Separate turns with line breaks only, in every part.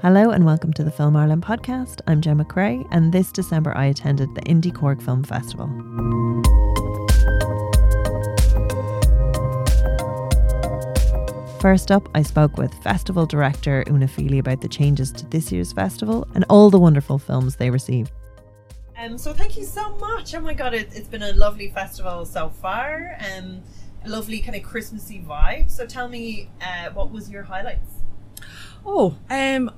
Hello and welcome to the Film Ireland podcast. I'm Gemma Creagh, and this December I attended the Indie Cork Film Festival. First up, I spoke with festival director Úna Feely about the changes to this year's festival and all the wonderful films they received.
Um, so thank you so much. Oh my god, it, has been a lovely festival so far. Um, lovely kind of Christmassy vibe. So tell me, uh, what was your highlights?
Oh, um,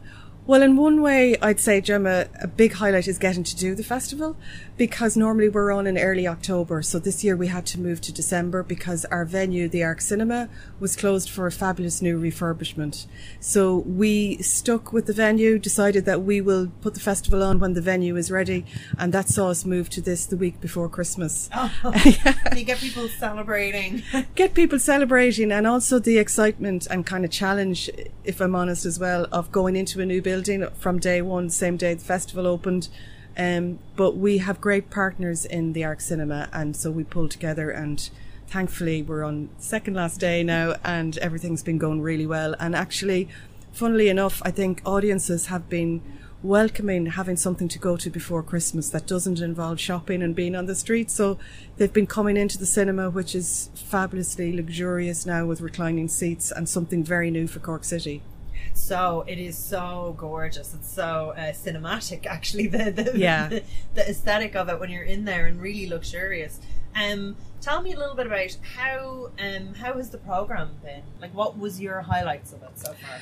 well, in one way, I'd say, Gemma, a big highlight is getting to do the festival because normally we're on in early October. So this year we had to move to December because our venue, the Arc Cinema, was closed for a fabulous new refurbishment. So we stuck with the venue, decided that we will put the festival on when the venue is ready, and that saw us move to this the week before Christmas.
Oh, you get people celebrating.
get people celebrating, and also the excitement and kind of challenge, if I'm honest as well, of going into a new building from day one, same day the festival opened um, but we have great partners in the Arc Cinema, and so we pulled together. And thankfully, we're on second last day now, and everything's been going really well. And actually, funnily enough, I think audiences have been welcoming having something to go to before Christmas that doesn't involve shopping and being on the street. So they've been coming into the cinema, which is fabulously luxurious now with reclining seats and something very new for Cork City
so it is so gorgeous. It's so uh, cinematic, actually. The the,
yeah.
the the aesthetic of it when you're in there and really luxurious. Um, tell me a little bit about how um how has the program been? Like, what was your highlights of it so far?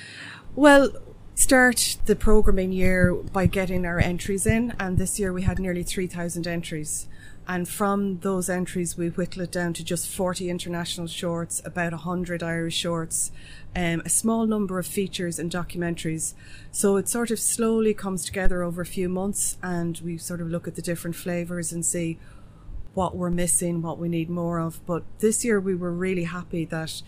Well, start the programming year by getting our entries in, and this year we had nearly three thousand entries. And from those entries, we whittle it down to just 40 international shorts, about 100 Irish shorts, um, a small number of features and documentaries. So it sort of slowly comes together over a few months, and we sort of look at the different flavours and see what we're missing, what we need more of. But this year, we were really happy that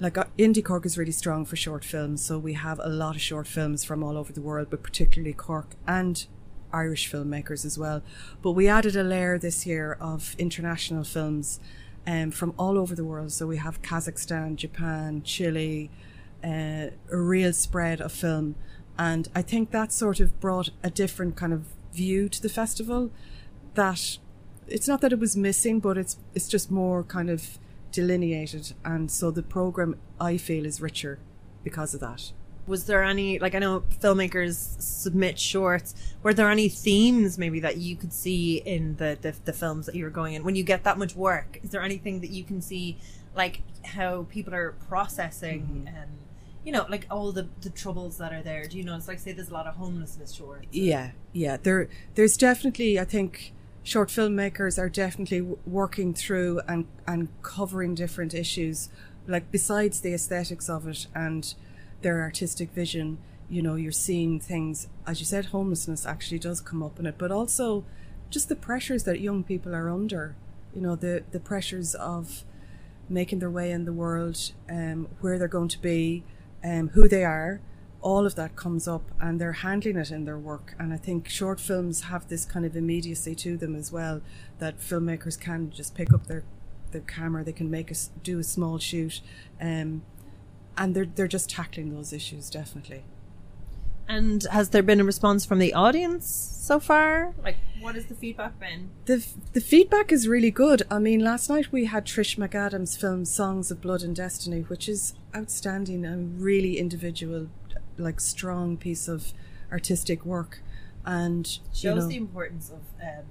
like uh, Indie Cork is really strong for short films, so we have a lot of short films from all over the world, but particularly Cork and Irish filmmakers as well. But we added a layer this year of international films um, from all over the world. So we have Kazakhstan, Japan, Chile, uh, a real spread of film. And I think that sort of brought a different kind of view to the festival that it's not that it was missing, but it's it's just more kind of delineated. And so the program I feel is richer because of that
was there any like I know filmmakers submit shorts. Were there any themes maybe that you could see in the the, the films that you were going in when you get that much work? Is there anything that you can see like how people are processing mm-hmm. and you know like all the the troubles that are there? Do you know? It's like say there's a lot of homelessness shorts.
Yeah, yeah. There there's definitely I think short filmmakers are definitely working through and and covering different issues like besides the aesthetics of it and their artistic vision, you know, you're seeing things, as you said, homelessness actually does come up in it, but also just the pressures that young people are under, you know, the, the pressures of making their way in the world, um, where they're going to be, um, who they are, all of that comes up and they're handling it in their work. And I think short films have this kind of immediacy to them as well that filmmakers can just pick up their, their camera, they can make a, do a small shoot. Um, and they're they're just tackling those issues definitely.
And has there been a response from the audience so far? Like, what has the feedback been?
The the feedback is really good. I mean, last night we had Trish McAdam's film "Songs of Blood and Destiny," which is outstanding and really individual, like strong piece of artistic work, and
shows
you know,
the importance of um,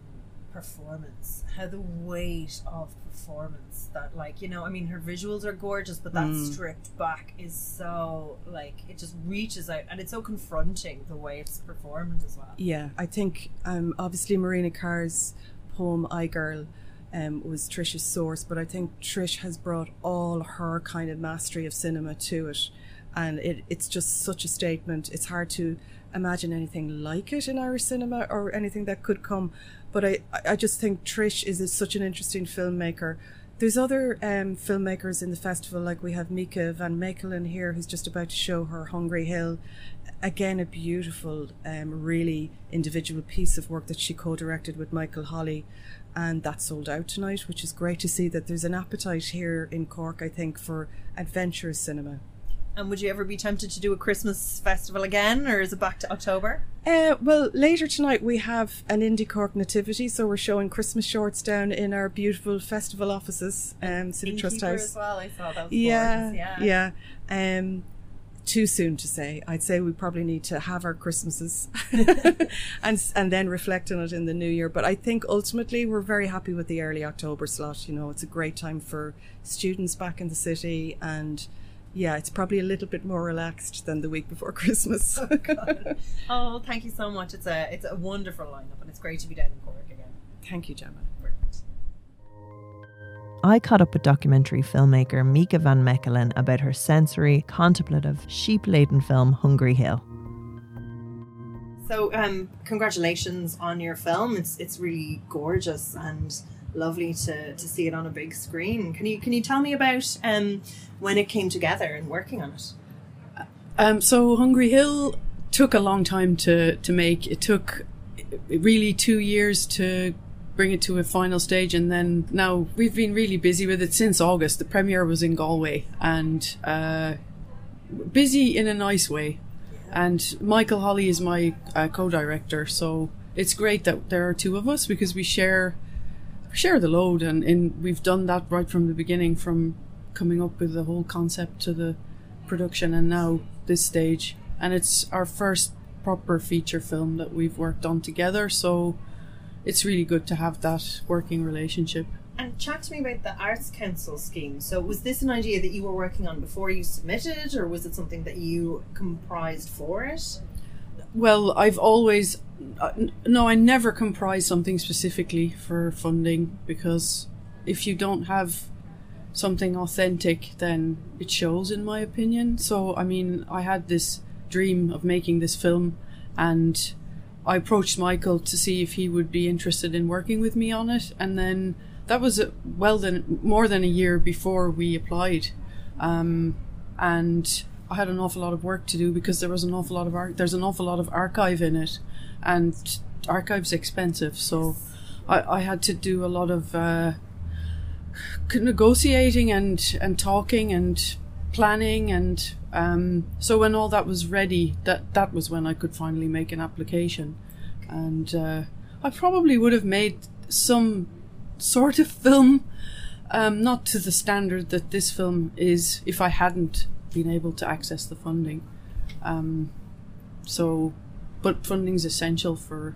performance, how the weight of performance that like you know I mean her visuals are gorgeous but that mm. stripped back is so like it just reaches out and it's so confronting the way it's performed as well.
Yeah I think um obviously Marina Carr's poem iGirl um, was Trish's source but I think Trish has brought all her kind of mastery of cinema to it and it, it's just such a statement it's hard to imagine anything like it in Irish cinema or anything that could come but I, I just think Trish is such an interesting filmmaker. There's other um, filmmakers in the festival, like we have Mieke Vanmechelen here, who's just about to show her Hungry Hill. Again, a beautiful, um, really individual piece of work that she co directed with Michael Holly. And that sold out tonight, which is great to see that there's an appetite here in Cork, I think, for adventurous cinema.
And would you ever be tempted to do a Christmas festival again, or is it back to October?
Uh, well, later tonight we have an Indie Cork Nativity, so we're showing Christmas shorts down in our beautiful festival offices, um, City Trust House.
as well. I saw that. Was
yeah, yeah. Um, too soon to say. I'd say we probably need to have our Christmases and and then reflect on it in the new year. But I think ultimately we're very happy with the early October slot. You know, it's a great time for students back in the city, and yeah, it's probably a little bit more relaxed than the week before Christmas.
Oh, thank you so much. It's a it's a wonderful lineup, and it's great to be down in Cork again.
Thank you, Gemma.
Brilliant.
I caught up with documentary filmmaker Mieke Vanmechelen about her sensory, contemplative, sheep laden film Hungry Hill.
So, um, congratulations on your film. It's it's really gorgeous and lovely to, to see it on a big screen. Can you can you tell me about um, when it came together and working on it?
Um, so Hungry Hill took a long time to, to make. It took really two years to bring it to a final stage, and then now we've been really busy with it since August. The premiere was in Galway, and uh, busy in a nice way. And Michael Holly is my uh, co-director, so it's great that there are two of us because we share share the load, and, we've done that right from the beginning, from coming up with the whole concept to the production, and now this stage. And it's our first proper feature film that we've worked on together, so it's really good to have that working relationship.
And chat to me about the Arts Council scheme. So, was this an idea that you were working on before you submitted, or was it something that you comprised for it?
Well, I've always uh, no, I never comprise something specifically for funding because if you don't have something authentic, then it shows, in my opinion. So, I mean, I had this dream of making this film, and I approached Michael to see if he would be interested in working with me on it, and then that was well than more than a year before we applied, um, and I had an awful lot of work to do because there was an awful lot of ar- there's an awful lot of archive in it, and archive's expensive, so I, I had to do a lot of uh, negotiating and and talking and planning and um, so when all that was ready, that that was when I could finally make an application, and uh, I probably would have made some sort of film, um, not to the standard that this film is, if I hadn't been able to access the funding. Um, so, but funding's essential for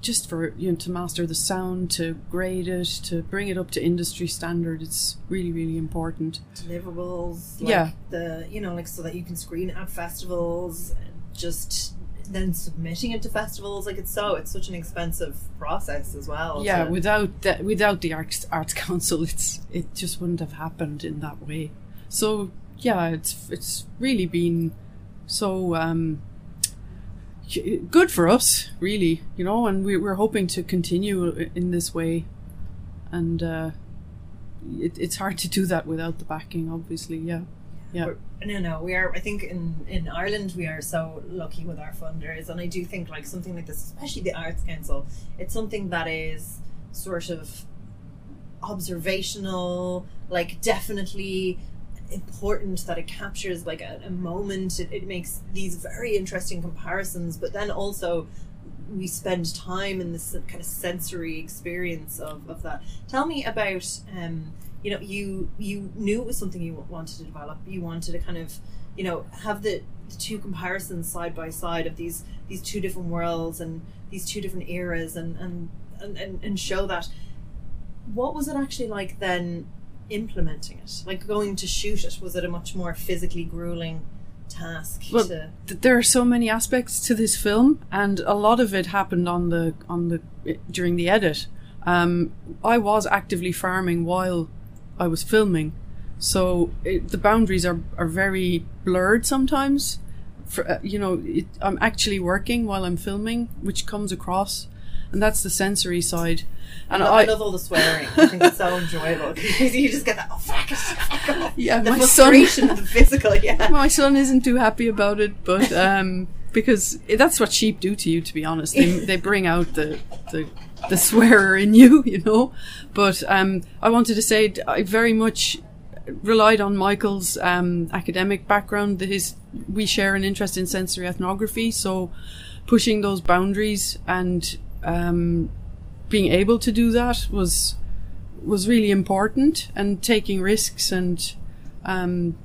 just for you know to master the sound, to grade it, to bring it up to industry standard. It's really really important.
deliverables like
Yeah.
the you know like so that you can screen at festivals just then submitting it to festivals like it's so it's such an expensive process as well
yeah,
to-
without the, without the arts arts council, it's it just wouldn't have happened in that way. So yeah, it's it's really been so um, good for us, really, you know, and we, we're hoping to continue in this way, and uh, it, it's hard to do that without the backing, obviously. Yeah, yeah.
We're- no no we are i think in in ireland we are so lucky with our funders and i do think like something like this especially the arts council it's something that is sort of observational like definitely important that it captures like a, a moment. It, it makes these very interesting comparisons but then also we spend time in this kind of sensory experience of, of that. Tell me about um you know you you knew it was something you wanted to develop. You wanted to kind of you know have the, the two comparisons side by side of these these two different worlds and these two different eras and and and, and, and show that. What was it actually like then implementing it like going to shoot it was it a much more physically grueling task
Well,
to
th- there are so many aspects to this film, and a lot of it happened on the on the during the edit. Um, I was actively farming while I was filming, so it, the boundaries are are very blurred sometimes. For, uh, you know, it, I'm actually working while I'm filming, which comes across, and that's the sensory side. And
I, love, I love all the swearing. I think it's so enjoyable because you just get that. Oh fuck it! Fuck off.
Yeah,
the
my son-
frustration of the physical. Yeah,
my son isn't too happy about it, but um, because that's what sheep do to you. To be honest, they, they bring out the, the the swearer in you, you know. But um, I wanted to say I very much relied on Michael's um, academic background. His we share an interest in sensory ethnography, so pushing those boundaries and um, being able to do that was was really important, and taking risks and um,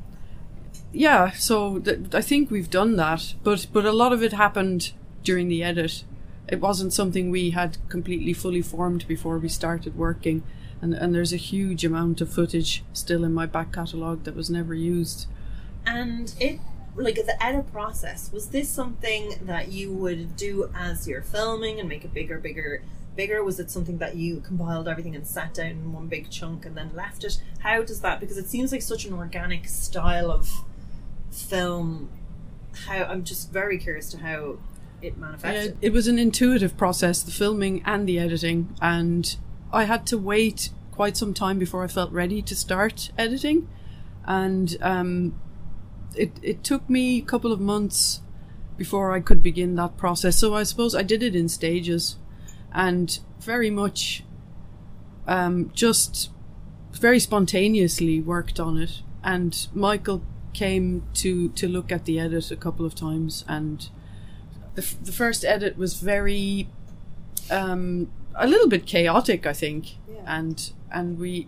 yeah. So th- I think we've done that, but but a lot of it happened during the edit. It wasn't something we had completely fully formed before we started working and and there's a huge amount of footage still in my back catalogue that was never used.
And it like the edit process was this something that you would do as you're filming and make it bigger, bigger, bigger? Was it something that you compiled everything and sat down in one big chunk and then left it? How does that? Because it seems like such an organic style of film. How I'm just very curious to how it manifested.
Yeah, it was an intuitive process, the filming and the editing, and I had to wait quite some time before I felt ready to start editing, and um, it it took me a couple of months before I could begin that process. So I suppose I did it in stages, and very much um, just very spontaneously worked on it. And Michael came to to look at the edit a couple of times, and the f- the first edit was very um, a little bit chaotic, I think,
Yeah.
and and we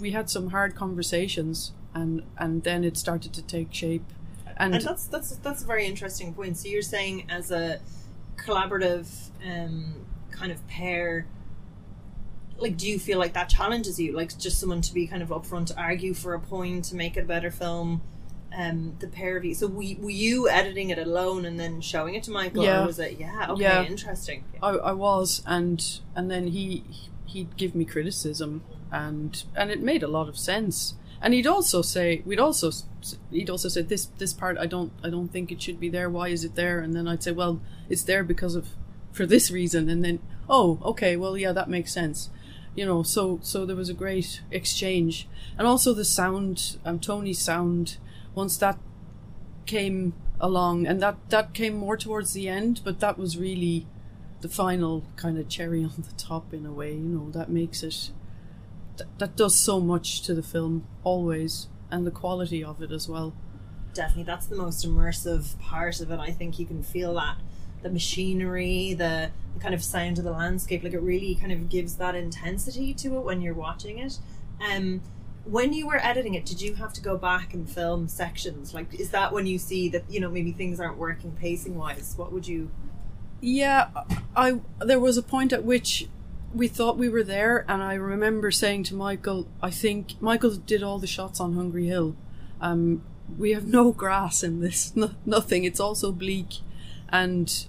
we had some hard conversations, and and then it started to take shape, and,
and that's that's that's a very interesting point. So you're saying as a collaborative um, kind of pair, like, do you feel like that challenges you? Like, just someone to be kind of upfront to argue for a point to make it a better film. Um, the pair of you. So were, were you editing it alone and then showing it to Michael?
Yeah.
Or was it? Yeah. Okay.
Yeah.
Interesting.
I, I was, and and then he he'd give me criticism, and and it made a lot of sense. And he'd also say we'd also he'd also said this this part I don't I don't think it should be there. Why is it there? And then I'd say, well, it's there because of for this reason. And then oh, okay, well, yeah, that makes sense. You know, so so there was a great exchange, and also the sound, um, Tony's sound. Once that came along, and that that came more towards the end, but that was really the final kind of cherry on the top in a way you know that makes it that, that does so much to the film always and the quality of it as well.
Definitely that's the most immersive part of it i think you can feel that. The machinery the, the kind of sound of the landscape like it really kind of gives that intensity to it when you're watching it. Um when you were editing it did you have to go back and film sections? Like is that when you see that you know maybe things aren't working pacing wise what would you
yeah i there was a point at which we thought we were there and i remember saying to michael i think michael did all the shots on hungry hill. Um we have no grass in this no, nothing. It's also bleak. And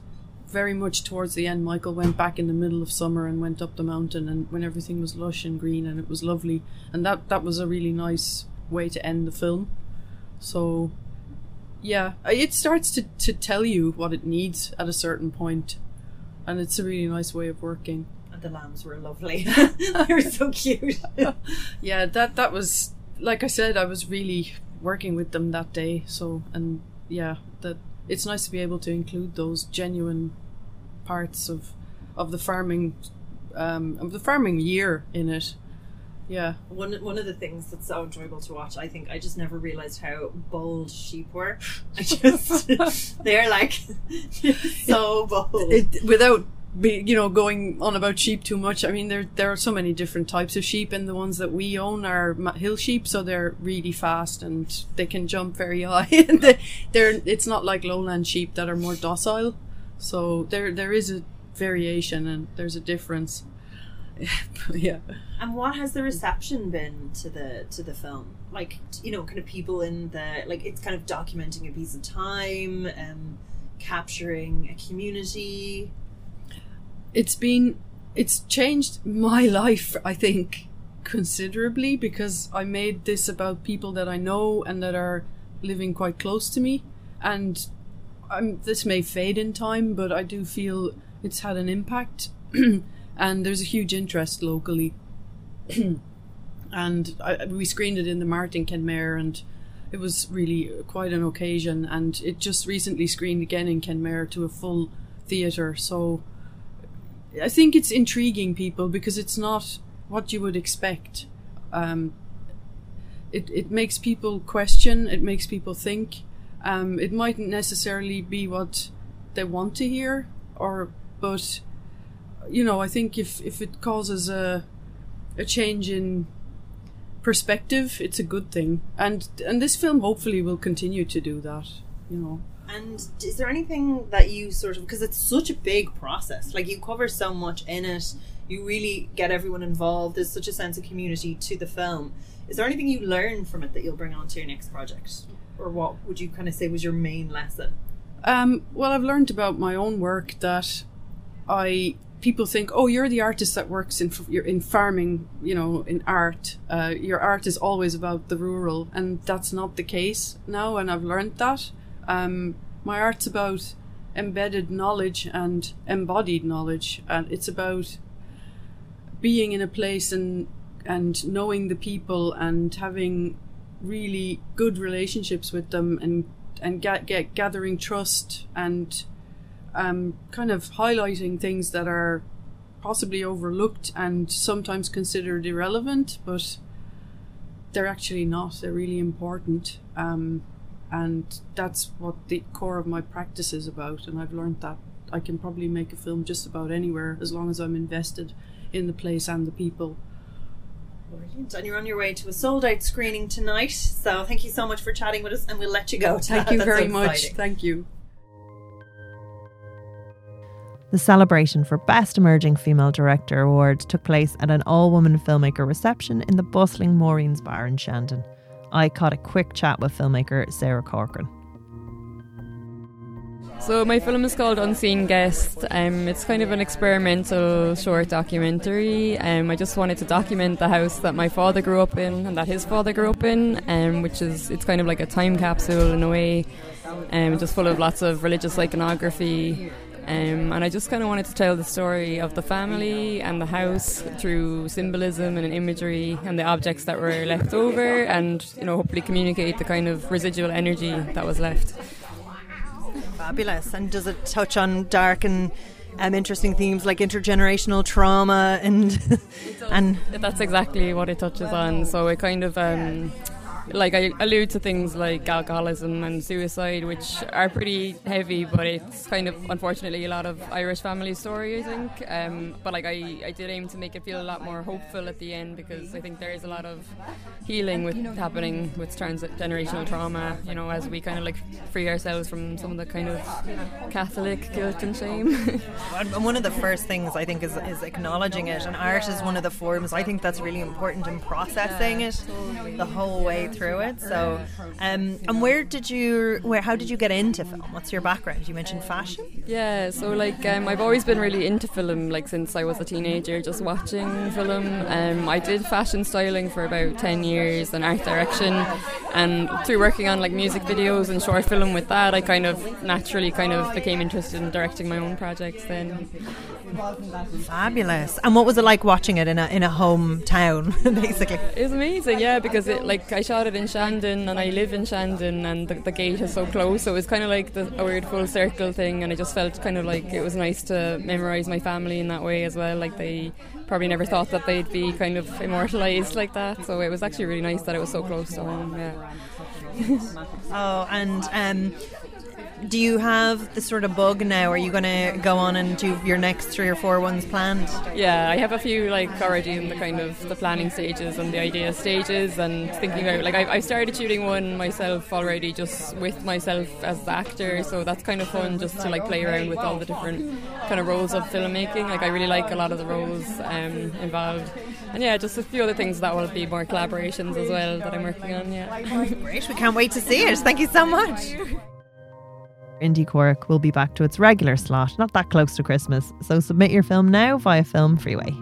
very much towards the end michael went back in the middle of summer and went up the mountain and when everything was lush and green and it was lovely. And that that was a really nice way to end the film. So yeah it starts to, to tell you what it needs at a certain point and it's a really nice way of working
the lambs were lovely they were so cute
yeah that that was like i said i was really working with them that day so and yeah that it's nice to be able to include those genuine parts of of the farming um of the farming year in it yeah
one one of the things that's so enjoyable to watch, I think, I just never realized how bold sheep were. I just they're like so bold.
it, without be, you know going on about sheep too much. I mean there there are so many different types of sheep and the ones that we own are hill sheep so they're really fast and they can jump very high. And they, they're it's not like lowland sheep that are more docile. So there there is a variation and there's a difference. Yeah.
And what has the reception been to the to the film? Like you know, kind of people in the like it's kind of documenting a piece of time, um, capturing a community.
It's been it's changed my life i think considerably because i made this about people that i know and that are living quite close to me. And I'm, this may fade in time but i do feel it's had an impact. And there's a huge interest locally. And I, we screened it in the Mart in kenmare and it was really quite an occasion. And it just recently screened again in kenmare to a full theatre so I think it's intriguing people because it's not what you would expect. Um, it, it makes people question, it makes people think. Um, it mightn't necessarily be what they want to hear, or but you know, I think if if it causes a a change in perspective, it's a good thing, and and this film hopefully will continue to do that. You know.
And is there anything that you sort of because it's such a big process, like you cover so much in it, you really get everyone involved. There's such a sense of community to the film. Is there anything you learned from it that you'll bring on to your next project, or what would you kind of say was your main lesson?
Um, well, I've learned about my own work that I people think, oh, you're the artist that works in in farming, you know, in art. Uh, your art is always about the rural, and that's not the case now. And I've learned that. Um, my art's about embedded knowledge and embodied knowledge, and it's about being in a place and and knowing the people and having really good relationships with them and and get, get gathering trust and um, kind of highlighting things that are possibly overlooked and sometimes considered irrelevant, but they're actually not. They're really important. Um, and that's what the core of my practice is about. And I've learned that I can probably make a film just about anywhere as long as I'm invested in the place and the people.
Brilliant. And you're on your way to a sold out screening tonight. So thank you so much for chatting with us and we'll let you go.
Thank you very so much. Thank you.
The celebration for Best Emerging Female Director Award took place at an all woman filmmaker reception in the bustling Maureen's Bar in Shandon. I caught a quick chat with filmmaker Sarah Corcoran.
So my film is called Unseen Guest. Um, it's kind of an experimental short documentary. Um, I just wanted to document the house that my father grew up in and that his father grew up in, um, which is it's kind of like a time capsule in a way, um, just full of lots of religious iconography um, and I just kind of wanted to tell the story of the family and the house through symbolism and imagery and the objects that were left over, and you know, hopefully communicate the kind of residual energy that was left.
Fabulous. And does it touch on dark and um, interesting themes like intergenerational trauma and and
that's exactly what it touches on. So it kind of um, like I allude to things like alcoholism and suicide, which are pretty heavy, but it's kind of unfortunately a lot of Irish family story, I think. Um, but like I, I did aim to make it feel a lot more hopeful at the end because I think there is a lot of healing with happening with transgenerational trauma. You know, as we kind of like free ourselves from some of the kind of Catholic guilt and shame.
and one of the first things I think is, is acknowledging it, and art is one of the forms I think that's really important in processing it the whole way through through it. So, um, and where did you, where, how did you get into film? What's your background? You mentioned fashion.
Yeah, so like um, I've always been really into film, like since I was a teenager, just watching film. Um, I did fashion styling for about ten years and art direction, and through working on like music videos and short film with that, I kind of naturally kind of became interested in directing my own projects. Then.
Fabulous. And what was it like watching it in a in a hometown, basically?
It was amazing, yeah, because it like I shot in Shandon and I live in Shandon and the, the gate is so close, so it was kind of like the, a weird full circle thing, and I just felt kind of like it was nice to memorize my family in that way as well. Like they probably never thought that they'd be kind of immortalized like that, so it was actually really nice that it was so close to home. Yeah.
oh, and um, do you have the sort of bug now? Are you going to go on and do your next three or four ones planned?
Yeah, I have a few like already in the kind of the planning stages and the idea stages, and thinking about like I, I started shooting one myself already, just with myself as the actor. So that's kind of fun, just to like play around with all the different kind of roles of filmmaking. Like I really like a lot of the roles um, involved, and yeah, just a few other things that will be more collaborations as well that I'm working on. Yeah,
great. We can't wait to see it. Thank you so much.
Indie Cork will be back to its regular slot, not that close to Christmas, so submit your film now via Film Freeway.